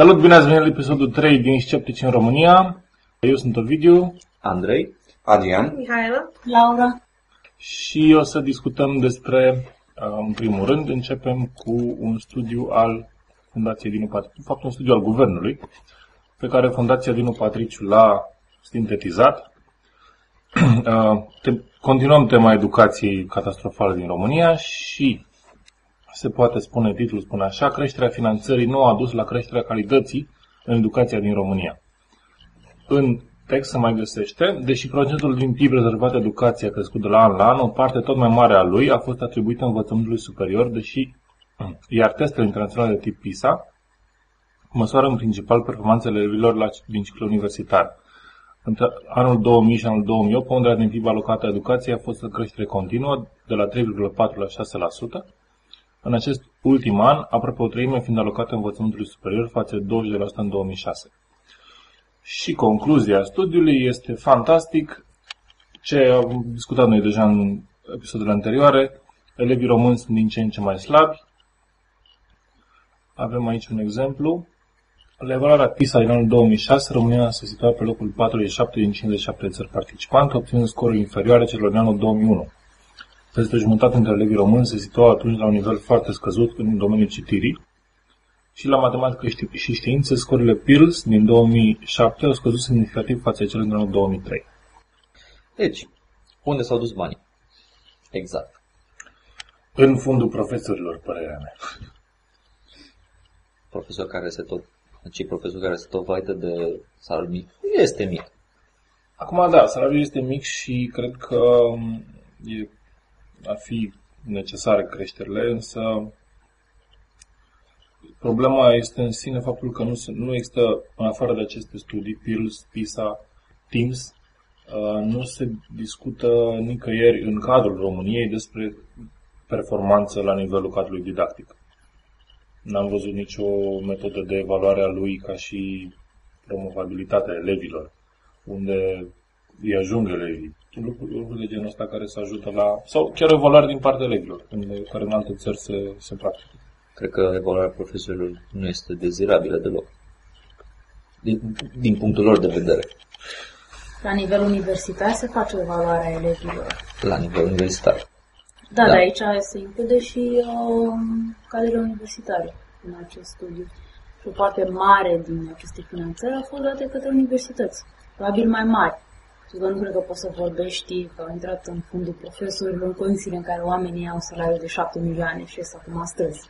Salut, bine ați venit la episodul 3 din Sceptici în România. Eu sunt Ovidiu Andrei, Adrian, Mihaela, Laura. și o să discutăm despre, uh, în primul rând, începem cu un studiu al Fundației Dinu Patriciu, de fapt un studiu al Guvernului, pe care Fundația Dinu Patriciu l-a sintetizat. Uh, te- Continuăm tema educației catastrofale din România și se poate spune, titlul spune așa, creșterea finanțării nu a dus la creșterea calității în educația din România. În text se mai găsește, deși procentul din PIB rezervat educației a crescut de la an la an, o parte tot mai mare a lui a fost atribuită învățământului superior, deși iar testele internaționale de tip PISA măsoară în principal performanțele elevilor la, din ciclu universitar. Între anul 2000 și anul 2008, ponderea din PIB alocată educației a fost în creștere continuă, de la 3,4 la 6%, în acest ultim an, aproape o treime fiind alocată învățământului superior față de 20% în 2006. Și concluzia studiului este fantastic. Ce am discutat noi deja în episoadele anterioare, elevii români sunt din ce în ce mai slabi. Avem aici un exemplu. La evaluarea PISA din anul 2006, România se situa pe locul 47 din 57 de țări participante, obținând scoruri inferioare celor din anul 2001. Peste jumătate dintre elevii români se situau atunci la un nivel foarte scăzut în domeniul citirii și la matematică și- și științe, scorile PIRLS din 2007 au scăzut semnificativ față de cele din anul 2003. Deci, unde s-au dus banii? Exact. În fundul profesorilor, părerea mea. Profesor care se tot, cei profesori care se tot vaită de salariul mic, este mic. Acum, da, salariul este mic și cred că m, e, ar fi necesare creșterile, însă problema este în sine faptul că nu, se, nu există, în afară de aceste studii, PIRLS, PISA, TIMS, uh, nu se discută nicăieri în cadrul României despre performanță la nivelul cadrului didactic. N-am văzut nicio metodă de evaluare a lui ca și promovabilitatea elevilor, unde îi ajung elevii. Lucruri, lucruri de genul ăsta care să ajută la... sau chiar evaluare din partea elevilor, în- care în alte țări se, se practică. Cred că evaluarea profesorilor nu este dezirabilă deloc. Din, din punctul lor de vedere, La nivel universitar se face o evaluare a elevilor. la nivel universitar. Da, Da. dar aici se include și uh, cadrele universitare în acest studiu. Și o parte mare din aceste finanțări a fost date către universități, probabil mai mari. Și că nu cred că poți să vorbești că au intrat în fundul profesorilor în condițiile în care oamenii au salariu de 7 milioane și ies acum astăzi.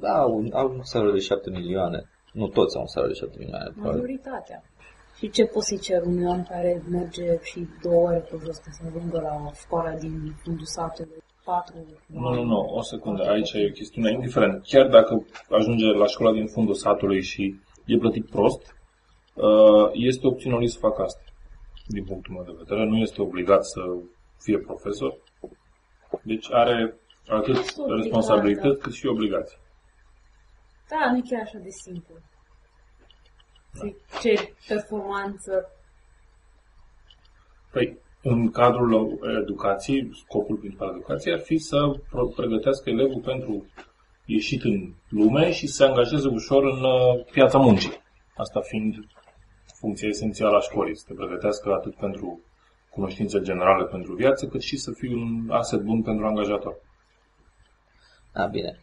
Da, au, au un salariu de 7 milioane. Nu toți au un salariu de 7 milioane. probabil. Majoritatea. Și ce poți să-i cer unui om care merge și două ore pe jos ca să ajungă la școala din fundul satului? Patru Nu, nu, nu, o secundă, aici e o chestiune, indiferent, chiar dacă ajunge la școala din fundul satului și e plătit prost, uh, este opțiunea lui să facă asta, din punctul meu de vedere, nu este obligat să fie profesor, deci are atât Obligat, responsabilități da. cât și obligații. Da, nu e chiar așa de simplu. Să-i ceri performanță. Păi, în cadrul educației, scopul principal al educației ar fi să pro- pregătească elevul pentru ieșit în lume și să se angajeze ușor în uh, piața muncii. Asta fiind funcția esențială a școlii, să te pregătească atât pentru cunoștințe generale pentru viață, cât și să fii un aset bun pentru angajator. Da, bine.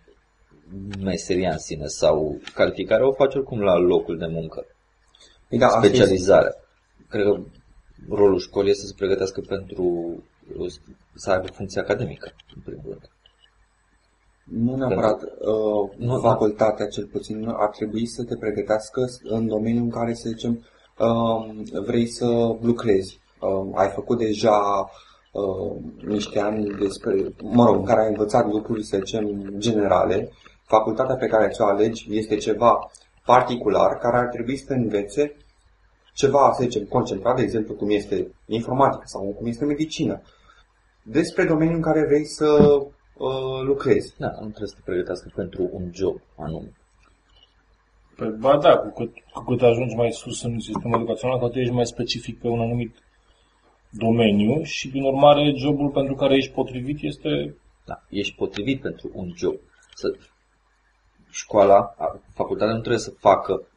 Meseria în sine sau calificarea o faci oricum la locul de muncă. Păi da, asta este- Specializarea. Cred că rolul școlii este să se pregătească pentru să aibă funcție academică, în primul rând. Nu neapărat uh, Nu, facultatea, cel puțin, ar trebui să te pregătească în domeniul în care, să zicem, um, vrei să lucrezi, um, ai făcut deja uh, niște ani despre, mă rog, în care ai învățat lucruri, să zicem, generale, facultatea pe care ți-o alegi este ceva particular care ar trebui să te învețe ceva, să zicem, concentrat, de exemplu, cum este informatică sau cum este medicină, despre domeniul în care vrei să uh, lucrezi. Da, nu trebuie să te pregătească pentru un job anume. Păi, ba da, cu cât, cu cât ajungi mai sus în sistemul educațional, cu atât ești mai specific pe un anumit domeniu și, prin urmare, jobul pentru care ești potrivit este... Da, ești potrivit pentru un job. Să, școala, a- facultatea nu trebuie să facă,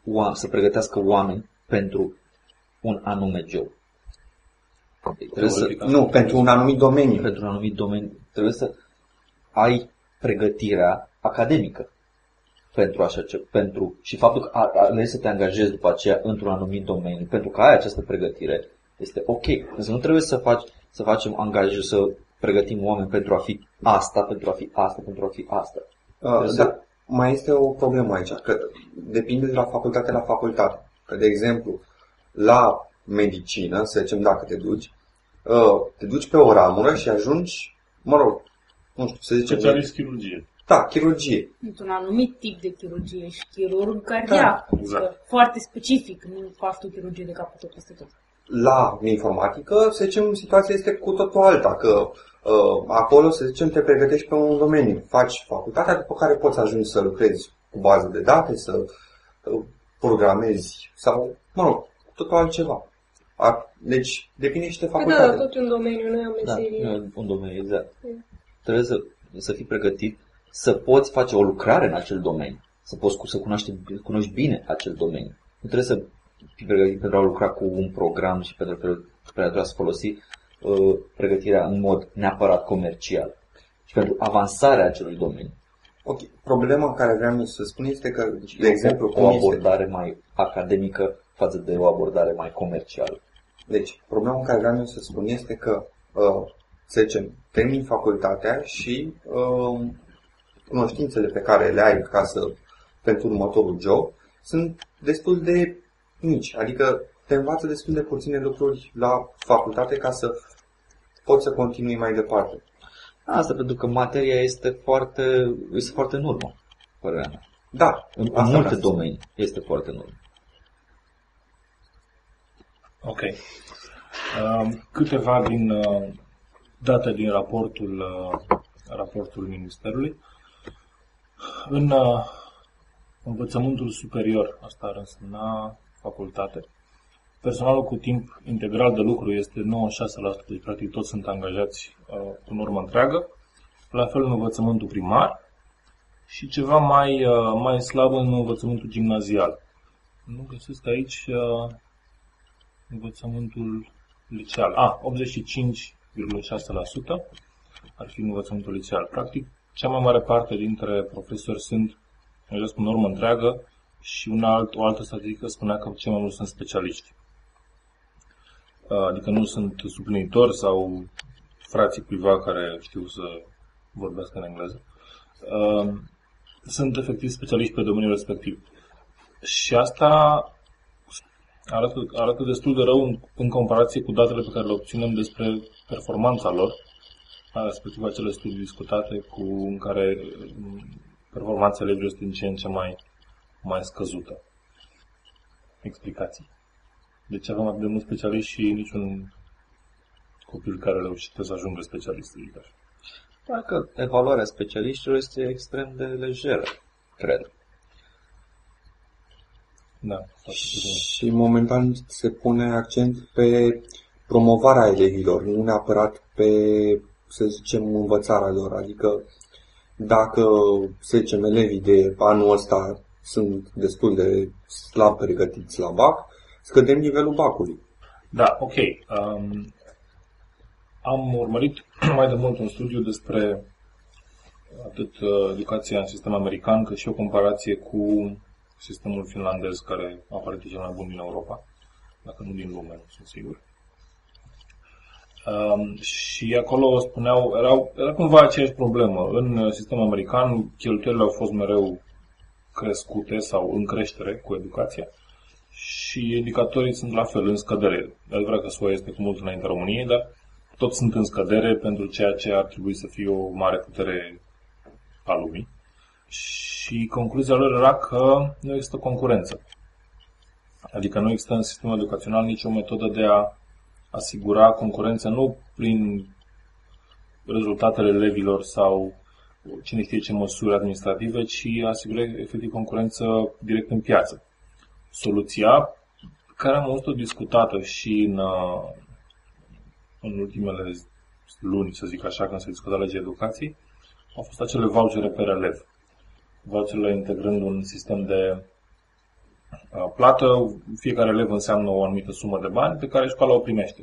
oa- să pregătească oameni pentru un anume job. Trebuie să, Teoretic, Nu, pentru un anumit domeniu. pentru un anumit domeniu, trebuie să ai pregătirea academică pentru așa ce, pentru, și faptul că a- alegi să te angajezi după aceea într-un anumit domeniu, pentru că ai această pregătire, este ok. Însă nu trebuie să, faci, să facem angajări, să pregătim oameni pentru a fi asta, pentru a fi asta, pentru a fi asta. Uh, da, mai este o problemă aici, că depinde de la facultate la facultate. Că, de exemplu, la medicină, să zicem, dacă te duci, uh, te duci pe o ramură și ajungi, mă rog, nu știu, să zicem, Specialist chirurgie. Da, chirurgie. Într-un anumit tip de chirurgie și chirurg cardiac. exact. Adică Foarte specific, nu faci tu chirurgie de capul tot peste tot. La informatică, să zicem, situația este cu totul alta, că uh, acolo, să zicem, te pregătești pe un domeniu. Faci facultatea, după care poți ajungi să lucrezi cu bază de date, să uh, programezi sau, mă rog, cu totul altceva. A, deci, depinde și de Păi da, facultate. dar tot e un domeniu, nu e o Da, meserie. nu e un domeniu, exact. Mm. Trebuie să, să fii pregătit să poți face o lucrare în acel domeniu, să poți cu- să cunoști, cunoști bine acel domeniu. Nu trebuie să fii pregătit pentru a lucra cu un program și pentru, pentru, pentru a să folosi uh, pregătirea în mod neapărat comercial și pentru avansarea acelui domeniu. Ok, problema care vreau să spun este că, de De exemplu, o cum este, abordare mai academică față de o abordare mai comercială. deci, problema care vreau să spun este că, uh, să zicem, termin facultatea și uh, cunoștințele pe care le ai ca să, pentru următorul job, sunt destul de mici. Adică te învață destul de puține lucruri la facultate ca să poți să continui mai departe. Asta pentru că materia este foarte, este foarte în urmă, părerea mea. Da, În, în asta multe vreau să spun. domenii este foarte în urmă. Ok. Uh, câteva din uh, date din raportul, uh, raportul Ministerului. În uh, învățământul superior, asta ar însemna facultate, personalul cu timp integral de lucru este 96%, deci practic toți sunt angajați uh, cu normă întreagă. La fel în învățământul primar și ceva mai, uh, mai slab în învățământul gimnazial. Nu găsesc aici uh, învățământul liceal. A, 85,6% ar fi învățământul liceal. Practic, cea mai mare parte dintre profesori sunt angajați cu normă întreagă și una alt, o altă statistică spunea că cei mai mulți sunt specialiști. Adică nu sunt suplinitori sau frații cuiva care știu să vorbească în engleză. Sunt efectiv specialiști pe domeniul respectiv. Și asta arată, arată destul de rău în, în comparație cu datele pe care le obținem despre performanța lor, respectiv acele studii discutate cu în care mm, performanța elevilor este din ce în ce mai, mai scăzută. Explicații. De ce avem atât de mulți specialiști și niciun copil care reușește să ajungă specialist, să zic așa. Parcă evaluarea specialiștilor este extrem de lejeră, cred. Da, foarte puțin. Și momentan se pune accent pe promovarea elevilor, nu neapărat pe, să zicem, învățarea lor. Adică dacă, să zicem, elevii de anul ăsta sunt destul de slab pregătiți la BAC, scădem nivelul BAC-ului. Da, ok. Um, am urmărit mai de mult un studiu despre atât uh, educația în sistem american, cât și o comparație cu sistemul finlandez, care apare de cel mai bun din Europa, dacă nu din lume, nu sunt sigur. Um, și acolo spuneau, erau, era cumva aceeași problemă. În uh, sistemul american, cheltuielile au fost mereu crescute sau în creștere cu educația și indicatorii sunt la fel, în scădere. E adevărat că SUA este cu mult înaintea României, dar tot sunt în scădere pentru ceea ce ar trebui să fie o mare putere a lumii. Și concluzia lor era că nu există concurență. Adică nu există în sistemul educațional nicio metodă de a asigura concurență nu prin rezultatele elevilor sau cine știe ce măsuri administrative, ci asigură efectiv concurență direct în piață. Soluția care am auzit-o discutată și în, uh, în ultimele luni, să zic așa, când se discuta legea educației, au fost acele vouchere pe elev. Voucherele integrând un sistem de uh, plată, fiecare elev înseamnă o anumită sumă de bani pe care școala o primește.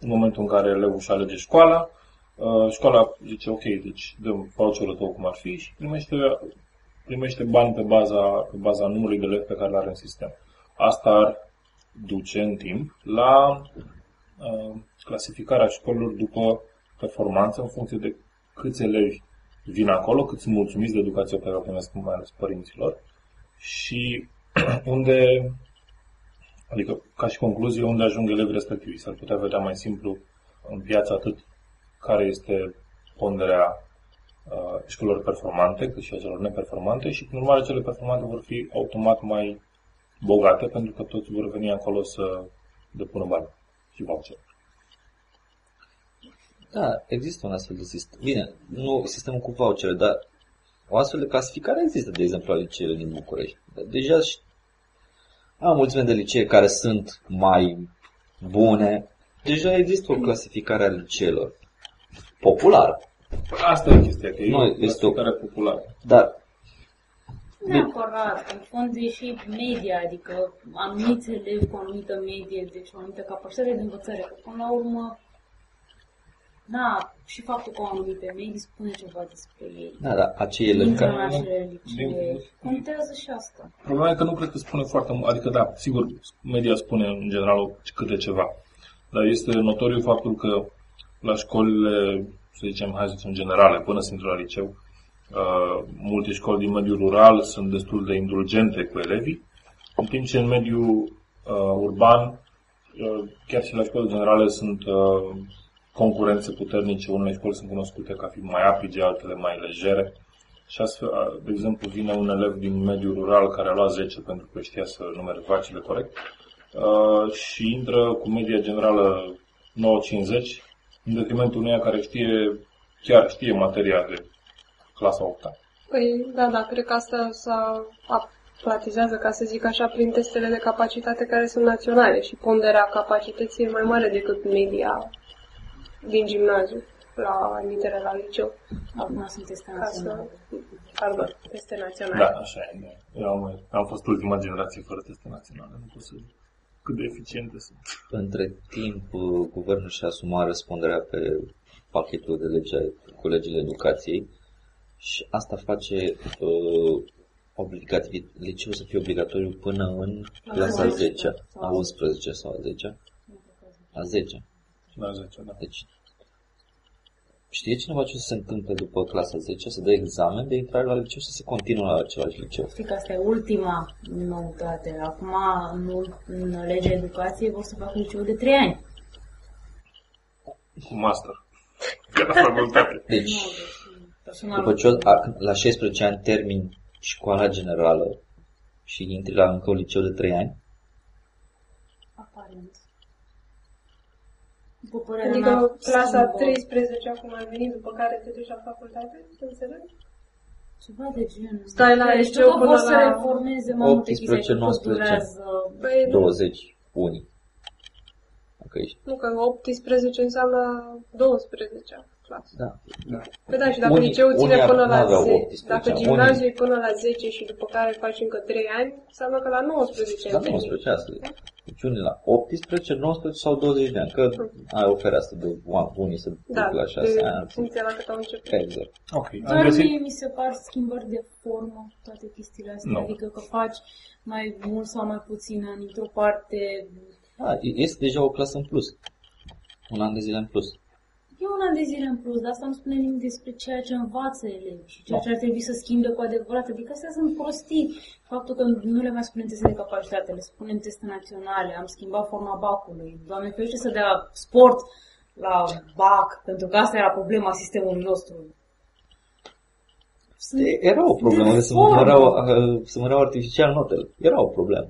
În momentul în care elevul își alege școala, uh, școala zice ok, deci dăm voucherul tău cum ar fi și primește, primește bani pe baza, pe baza numărului de elevi pe care le are în sistem. Asta ar duce în timp la uh, clasificarea școlilor după performanță în funcție de câți elevi vin acolo, cât sunt mulțumiți de educația pe care o primesc mai ales părinților și unde, adică ca și concluzie, unde ajung elevii respectivi. S-ar putea vedea mai simplu în piață atât care este ponderea uh, școlilor performante, cât și a celor neperformante și, prin urmare, cele performante vor fi automat mai bogate, pentru că toți vor veni acolo să depună bani și voucher. Da, există un astfel de sistem. Bine, nu sistemul cu vouchere, dar o astfel de clasificare există, de exemplu, la liceele din București. Deja și am mulțime de licee care sunt mai bune. Deja există o clasificare a liceelor. Populară. Asta e chestia, că e Nu, o este o- clasificare populară. Dar Neapărat, în fond e și media, adică anumiți elevi cu o anumită medie, deci o anumită capacitate de învățare, că până la urmă, da, și faptul că au anumite medii spune ceva despre ei. Da, da, acei elevi Intră în care... acele licee, Din- contează și asta. Problema e că nu cred că spune foarte mult, adică da, sigur, media spune în general o- câte ceva, dar este notoriu faptul că la școlile, să zicem, hai să zicem, generale, până să intră la liceu, uh, multe școli din mediul rural sunt destul de indulgente cu elevii, în timp ce în mediul uh, urban, uh, chiar și la școli generale sunt uh, concurențe puternice, unele școli sunt cunoscute ca fiind mai apige, altele mai legere. Și astfel, a, de exemplu, vine un elev din mediul rural care a luat 10 pentru că știa să numere vacile corect uh, și intră cu media generală 9-50 în detrimentul uneia care știe, chiar știe materia de clasa 8 Păi, da, da, cred că asta s-a platizează, ca să zic așa, prin testele de capacitate care sunt naționale și ponderea capacității e mai mare decât media din gimnaziu la admitere la liceu. Acum sunt teste Ca să... naționale. Pardon, teste naționale. Da, așa e. da. Eu am, am fost ultima generație fără teste naționale. Nu pot să zic cât de eficiente sunt. Între timp, uh, guvernul și-a asumat răspunderea pe pachetul de lege cu legile educației și asta face uh, obligativ, liceul să fie obligatoriu până în clasa 11 10 sau a 11 sau a 10 a 10 La 10, da. Deci, știe cineva ce se întâmplă după clasa 10? Să dă examen de intrare la liceu și să se continuă la același liceu. Știi că asta e ultima noutate. Acum, în, ul- în legea educației, vor să facă liceu de 3 ani. Cu master. De la facultate. Deci, Nu, deci, personal. după ce o- a- la 16 ani termin școala generală și intri la încă un liceu de 3 ani, Aparent. După părerea mea, Adică clasa schimbă 13 acum ai venit, după care te duci la facultate, înțelegi? Ceva de genul. Stai la Deci, liceu că până vor să la reformeze mai multe 18, chestii, că 19. durează. Păi, nu, 20 unii. Dacă ești. nu, că 18 înseamnă 12 clasă. Da. Păi da, și dacă Unii- liceul ține unii până la n-aveau 10, 18 dacă ani, gimnaziul e până la 10 și după care faci încă 3 ani, înseamnă că la 19 La ai venit. 19 asta. e. Deci unii la 18, 19 sau 20 de ani. Că ai o fereastră de oa- unii să Da, duc la 6 de ani. funcția la cât au început. Exact. Ok, am Doar găsit. mie mi se par schimbări de formă toate chestiile astea, Nu. adică că faci mai mult sau mai puțin în într-o parte. Da, este deja o clasă în plus. Un an de zile în plus. E un an de zile în plus, dar asta nu spune nimic despre ceea ce învață elevii și ceea ce ar trebui să schimbe cu adevărat. Adică astea sunt prostii. Faptul că nu le mai spunem teste de capacitate, le spunem teste naționale, am schimbat forma bacului. Doamne ferește să dea sport la bac, pentru că asta era problema sistemului nostru. Sunt E- Era o problemă, de să formă. măreau, uh, să măreau artificial notele. Era o problemă.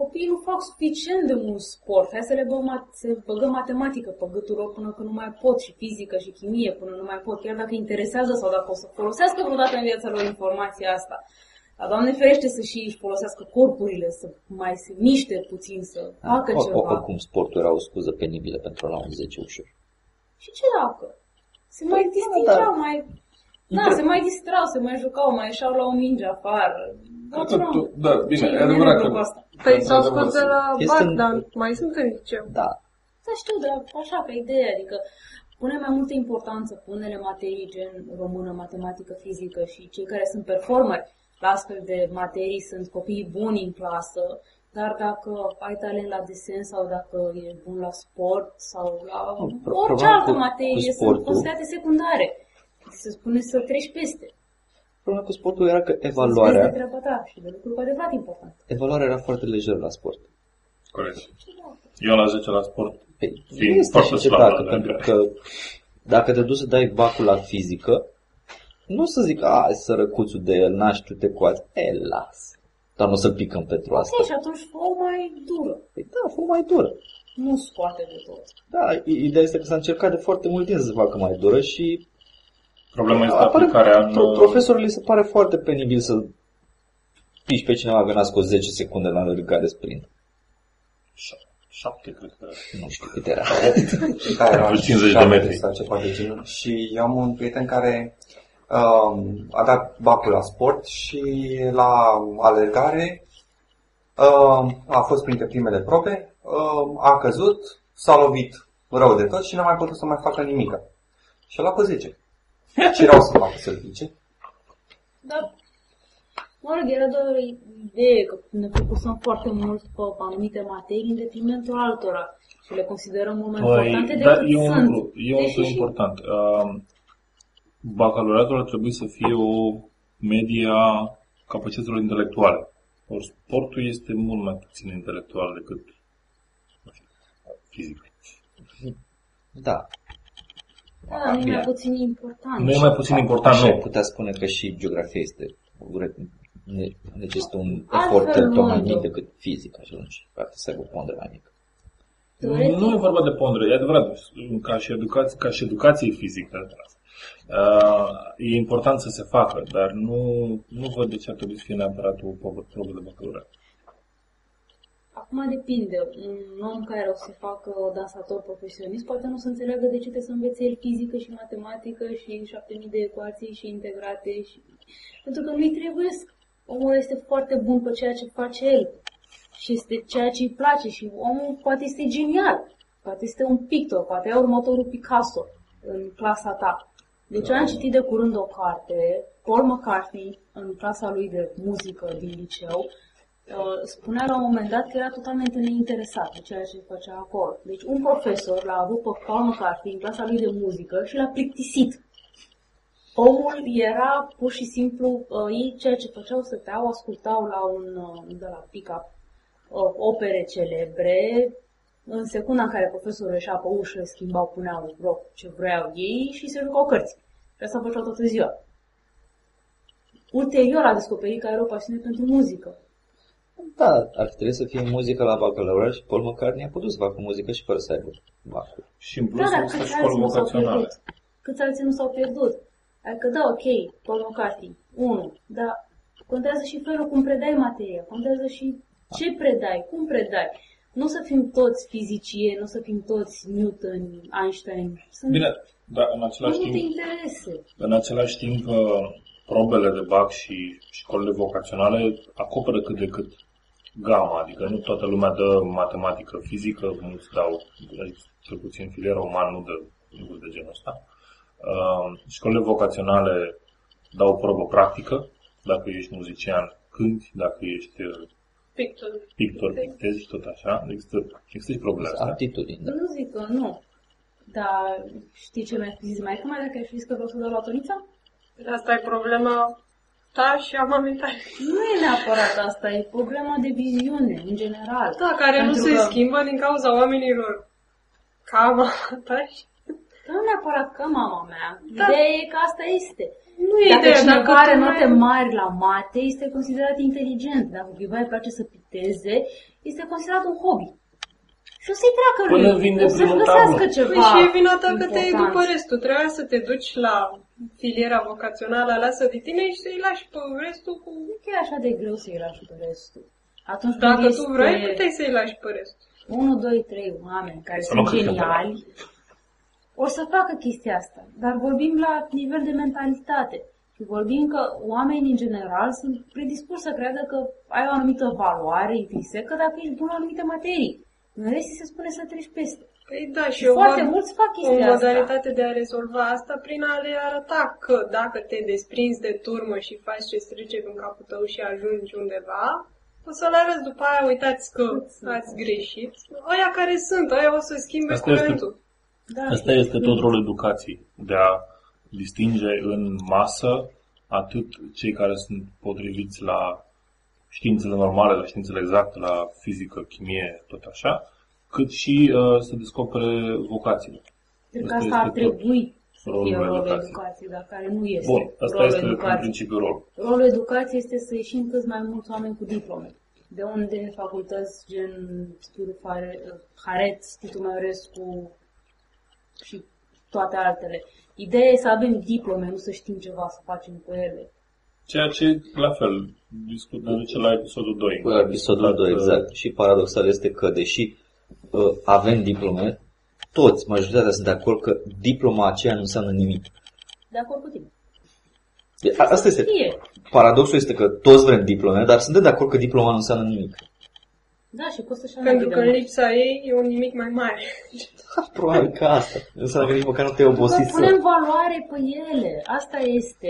Copiii nu fac suficient de mult sport. Hai să le băgăm, mat- să le băgăm matematică pe gâtul lor până când nu mai pot și fizică și chimie până nu mai pot, chiar dacă îi interesează sau dacă o să folosească vreodată în viața lor informația asta. Dar Doamne ferește să și își folosească corpurile, să mai se miște puțin, să facă O- o- ceva. Oricum, sportul era o scuză penibilă pentru a lua un 10 ușor. Și ce dacă? Se mai Păi, distingeau, da. mai... Da, se mai distrau, se mai jucau, mai ieșeau la o minge afară. Cred că tu- da, bine, Ce e adevărat nimic că- cu asta. Păi Asta s-au e scos de la Este BAC, în- dar mai sunt în liceu. Da, Da, știu, dar așa, ca idee, adică pune mai multă importanță pe unele materii gen română, matematică, fizică și cei care sunt performeri la astfel de materii sunt copiii buni în clasă, dar dacă ai talent la desen sau dacă e bun la sport sau la pro- orice problema altă cu- materie, cu sunt sportul- considerate secundare. Se spune să treci peste. problema cu sportul era că Să-ți vezi de evaluarea, treaba ta și de lucruri cu adevărat important. evaluarea era foarte lejeră la sport. Corect. Eu la 10 la sport, Păi, Fiind este foarte și ce slabă, dacă, dacă- pentru că dacă te duci să dai bacul la fizică, nu o să zic, a, sărăcuțul de el, n-aș tu te coați. E, las. Dar nu o să-l picăm pentru asta. Ok, și atunci fă mai dură. Păi da, fă mai dură. Nu scoate de tot. Da, i- ideea este că s-a încercat de foarte mult timp să se facă mai dură și problema este apare, aplicarea în... pro- profesorului se pare foarte penibil să piși pe cineva că n-a scos 10 secunde la ridicare sprint. șa- Șapte, cred că. Nu știu cât era. Da, era 50 de șapte metri. Sau ceva de genul. Și eu am un prieten care um, a dat bacul la sport și la alergare um, a fost printre primele probe, um, a căzut, s-a lovit rău de tot și n-a mai putut să mai facă nimic. Și a luat pe 10. Și erau să facă să ridice. Dar, mă rog, era doar o idee că ne focusăm foarte mult pe anumite materii în detrimentul altora și le considerăm mult mai importante Păi, decât dar e un sunt. lucru, e un Deși lucru și- important. Uh, bacalaureatul ar trebui să fie o medie a capacităților intelectuale. Ori sportul este mult mai puțin intelectual decât nu știu, fizic. Da. Da, nu e Bine. mai puțin important. Nu e mai puțin important, Așa nu. ai putea spune că și geografia este ne- necesită un Altfel efort tot mai nu. mic decât fizica și atunci poate să aibă o pondere mai mică. Teoretic, Nu e vorba de pondere, e adevărat, ca și educație, ca și educație fizică. Uh, e important să se facă, dar nu, nu văd de ce ar trebui să fie neapărat o probă probă de bacalaureat. Acum depinde. Un om care o să se facă dansator profesionist poate nu o să înțeleagă de ce trebuie să învețe el fizică și matematică și 7000 de ecuații și integrate. Și... Pentru că nu-i trebuie. Omul este foarte bun pe ceea ce face el și este ceea ce îi place și omul poate este genial. Poate este un pictor, poate e următorul Picasso în clasa ta. Deci eu am citit de curând o carte, Paul McCartney, în clasa lui de muzică din liceu, uh, spunea la un moment dat că era totalmente neinteresat de ceea ce făcea acolo. Deci un profesor l-a avut pe Paul McCartney în clasa lui de muzică și l-a plictisit. Omul era pur și simplu, uh, ei ceea ce făceau, stăteau, ascultau la un, uh, de la pick-up, uh, opere celebre, în secunda în care profesorul ieșea pe ușă, schimbau, puneau rock ce vreau ei și se jucau cărți. Și asta făceau toată ziua. Ulterior a descoperit că era o pasiune pentru muzică. Da, ar trebui să fie muzică la bacalaureat și Paul McCartney a putut să facă muzică și fără să aibă bacul. Și în Da, plus dar există câți școli alții nu s-au vocaționale. pierdut? Câți alții nu s-au pierdut? Adică da, ok, Paul McCartney, unu, dar contează și felul cum predai materia, contează și ce predai, cum predai. Nu o să fim toți fizicieni, nu o să fim toți Newton, Einstein. Sunt Bine, dar în mai același multe timp, interese. în același timp uh, probele de BAC și școlile vocaționale acoperă cât de cât gama, adică nu toată lumea dă matematică, fizică, mulți dau, adică cel puțin filiera uman nu dă lucruri de genul ăsta. Uh, școlile vocaționale dau o probă practică, dacă ești muzician, cânti, dacă ești uh, Pictor. pictor, pictezi și tot așa. Există, există și probele astea. Aptitudini, da. Nu zic că nu. Dar știi ce mi-a zis mai mai dacă ai fi zis că vreau să dau la tonița? Asta e problema ta și a mamei tale. Nu e neapărat asta, e problema de viziune, în general. Da, care nu Pentru se că- schimbă din cauza oamenilor ca mama ta și... Nu neapărat ca mama mea. Da. Ideea e că asta este. Nu e Dacă ideea, cineva dacă are tu note mai- mari la mate, este considerat inteligent. Dacă cuiva îi place să piteze, este considerat un hobby. Și o să-i treacă Până lui. vinde o să primul găsească tablou. ceva Păi și e vina ta că te-ai important. după restul. Trebuia să te duci la filiera vocațională aleasă de tine și să-i lași pe restul cu... Nu că e așa de greu să-i lași pe restul. Atunci Dacă când tu este vrei, puteai să-i lași pe restul. 1, 2, 3 oameni care Să nu sunt cred că geniali, o să facă chestia asta. Dar vorbim la nivel de mentalitate. Și vorbim că oamenii, în general, sunt predispuși să creadă că ai o anumită valoare intrinsecă dacă ești bun la anumite materii. În rest, ți se spune să treci peste. Păi da, și Și o, foarte mod- mulți fac o chestia asta. modalitate de a rezolva asta prin a le arăta că dacă te desprinzi de turmă și faci ce strice în capul tău și ajungi undeva, o să le arăți după aia, uitați că ați greșit. Oia care sunt, oia o să schimbe Asta este- curentul. Da, Asta și- este tot rolul educației, de a distinge în masă atât cei care sunt potriviți la științele normale, la științele exacte, la fizică, chimie, tot așa, cât și uh, să descopere vocațiile. Cred că Asta asta ar este tot trebui să rolul fie rolul educației. educației, dar care nu este. Bun, asta rolul este în educației. principiu rol. Rolul educației este să ieșim cât mai mulți oameni cu diplome. De unde facultăți gen Spiru Fare- Haret, Titu Maiorescu și toate altele. Ideea e să avem diplome, nu să știm ceva să facem cu ele. Ceea ce, la fel, discut, ne duce la episodul 2. La episodul 2, exact. Și paradoxal este că, deși uh, avem diplome, toți, majoritatea sunt de acord că diploma aceea nu înseamnă nimic. De acord cu tine. E- a- Asta este. Fie. Paradoxul este că toți vrem diplome, dar suntem de acord că diploma nu înseamnă nimic. Da, și costă și Pentru că de în mult. lipsa ei e un nimic mai mare. Probabil că asta. Înseamnă că nici măcar nu te-ai Că obosit să... punem valoare pe ele. Asta este.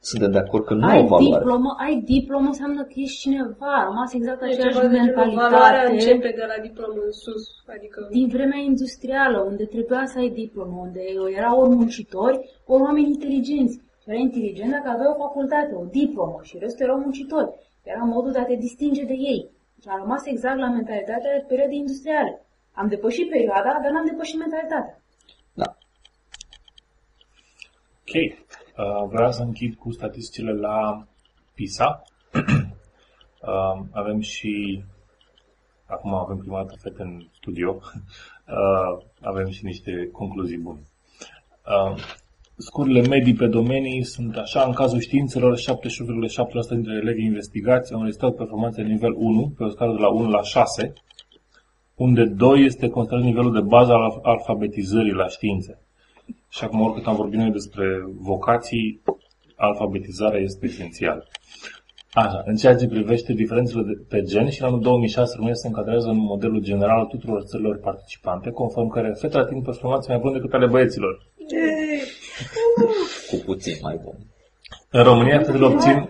Suntem de acord că nu ai au valoare. diplomă, ai diplomă înseamnă că ești cineva. A rămas exact Deci aceeași ceva de genul, valoarea mentalitate. începe de la diplomă în sus. Adică din vremea industrială, unde trebuia să ai diplomă, unde erau ori muncitori, ori oameni inteligenți. Era inteligent dacă avea o facultate, o diplomă și restul erau muncitori. Era modul de a te distinge de ei. Și am rămas exact la mentalitatea perioadei industriale. Am depășit perioada, dar n-am depășit mentalitatea. Da. Ok. Uh, vreau să închid cu statisticile la PISA. uh, avem și acum avem prima dată fete în studio. Uh, avem și niște concluzii bune. Uh, scorurile medii pe domenii sunt așa, în cazul științelor, 78,7% dintre elevii investigați au înregistrat performanțe de nivel 1, pe o scară de la 1 la 6, unde 2 este considerat nivelul de bază al alfabetizării la științe. Și acum, oricât am vorbit noi despre vocații, alfabetizarea este esențială. Așa, în ceea ce privește diferențele de, pe gen, și în anul 2006 România se încadrează în modelul general al tuturor țărilor participante, conform care fetele ating performanțe mai bune decât ale băieților. Cu puțin mai bun. În România, fetele obțin,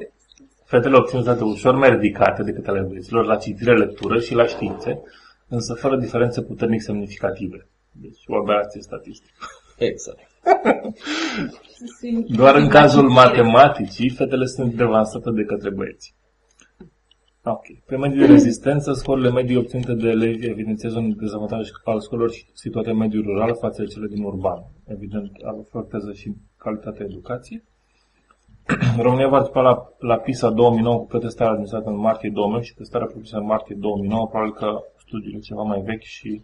fetele obțin rezultate ușor mai ridicate decât ale băieților la citire, lectură și la științe, însă fără diferențe puternic semnificative. Deci, o aberație statistică. Exact. Doar în cazul matematicii, fetele sunt devansate de către băieți. Ok. Pe medii de rezistență, scorurile medii obținute de elevi evidențiază un dezavantaj al scorurilor situate în mediul rural față de cele din urban. Evident, afectează și calitatea educației. România va participa la, la PISA 2009 cu pretestarea administrată în martie 2008 și testarea propusă în martie 2009. Probabil că studiul e ceva mai vechi și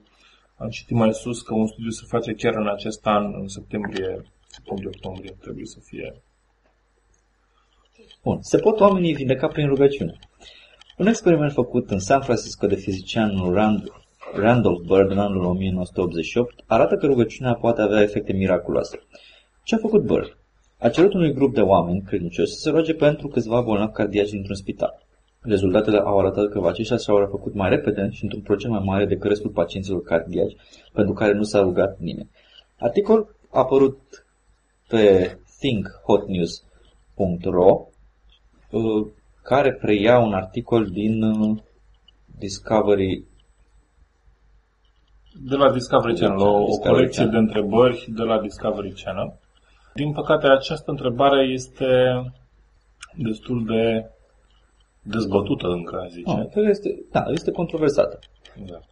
am citit mai sus că un studiu se face chiar în acest an, în septembrie, septembrie-octombrie, trebuie să fie Bun. Se pot oamenii vindeca prin rugăciune. Un experiment făcut în San Francisco de fizicianul Rand, Randolph Bird în anul 1988 arată că rugăciunea poate avea efecte miraculoase. Ce a făcut Bird? A cerut unui grup de oameni credincioși să se roage pentru câțiva bolnavi cardiaci dintr-un spital. Rezultatele au arătat că aceștia s-au refăcut mai repede și într-un procent mai mare decât restul pacienților cardiaci pentru care nu s-a rugat nimeni. Articol a apărut pe thinkhotnews.ro uh, care preia un articol din uh, Discovery De la Discovery Channel, o, o Discovery colecție Channel. de întrebări de la Discovery Channel. Din păcate, această întrebare este destul de dezbătută încă, aș zice. Ah, cred că este, da, este controversată. Exact.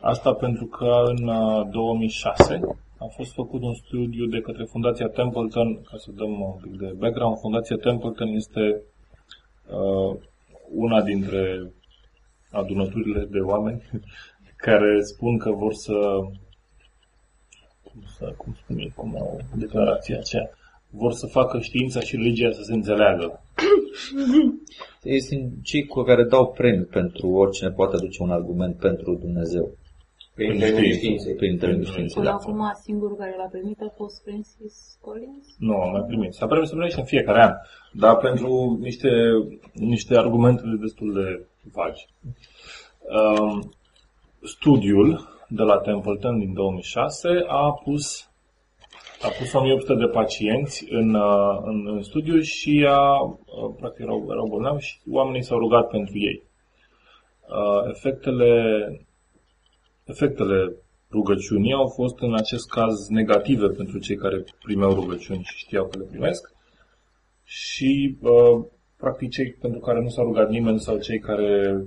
Asta pentru că în uh, 2006 a fost făcut un studiu de către Fundația Templeton, ca să dăm un pic de background, Fundația Templeton este uh, una dintre adunăturile de oameni care spun că vor să cum, să, cum spun ei, cum au declarația aceea, vor să facă știința și religia să se înțeleagă. Ei sunt cei cu care dau premiu pentru oricine poate aduce un argument pentru Dumnezeu. Prin Prin intermediul știință. științei. Prin intermediul științei, Până da. acum singurul care l-a primit a fost Francis Collins. Nu, am mai primit. S-a primit să primești în fiecare an, dar pentru niște, niște argumente destul de vagi. Um, studiul de la Templeton din 2006 a pus a pus 1800 de pacienți în, uh, în, în studiu și a, uh, practic erau, erau bolnavi și oamenii s-au rugat pentru ei. Uh, Efectele, efectele rugăciunii au fost în acest caz negative pentru cei care primeau rugăciuni și știau că le primesc și uh, practic cei pentru care nu s-a rugat nimeni sau cei care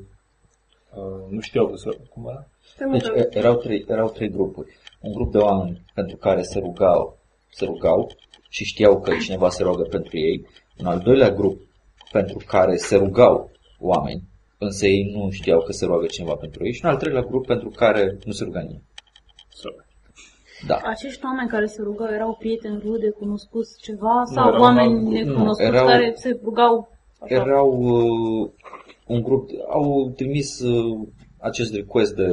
uh, nu știau că să... Cum era? Deci e- erau trei, erau trei grupuri. Un grup de oameni pentru care se rugau, se rugau și știau că cineva se roagă pentru ei. Un al doilea grup pentru care se rugau oameni, însă ei nu știau că se roagă cineva pentru ei. Și un al treilea grup pentru care nu se ruga nimeni. Sorry. Da. Acești oameni care se rugau erau prieteni, rude, cunoscuți ceva sau erau oameni un alt grup. necunoscuți Nu, erau- care se rugau așa? Erau uh, un grup, au trimis uh, acest request de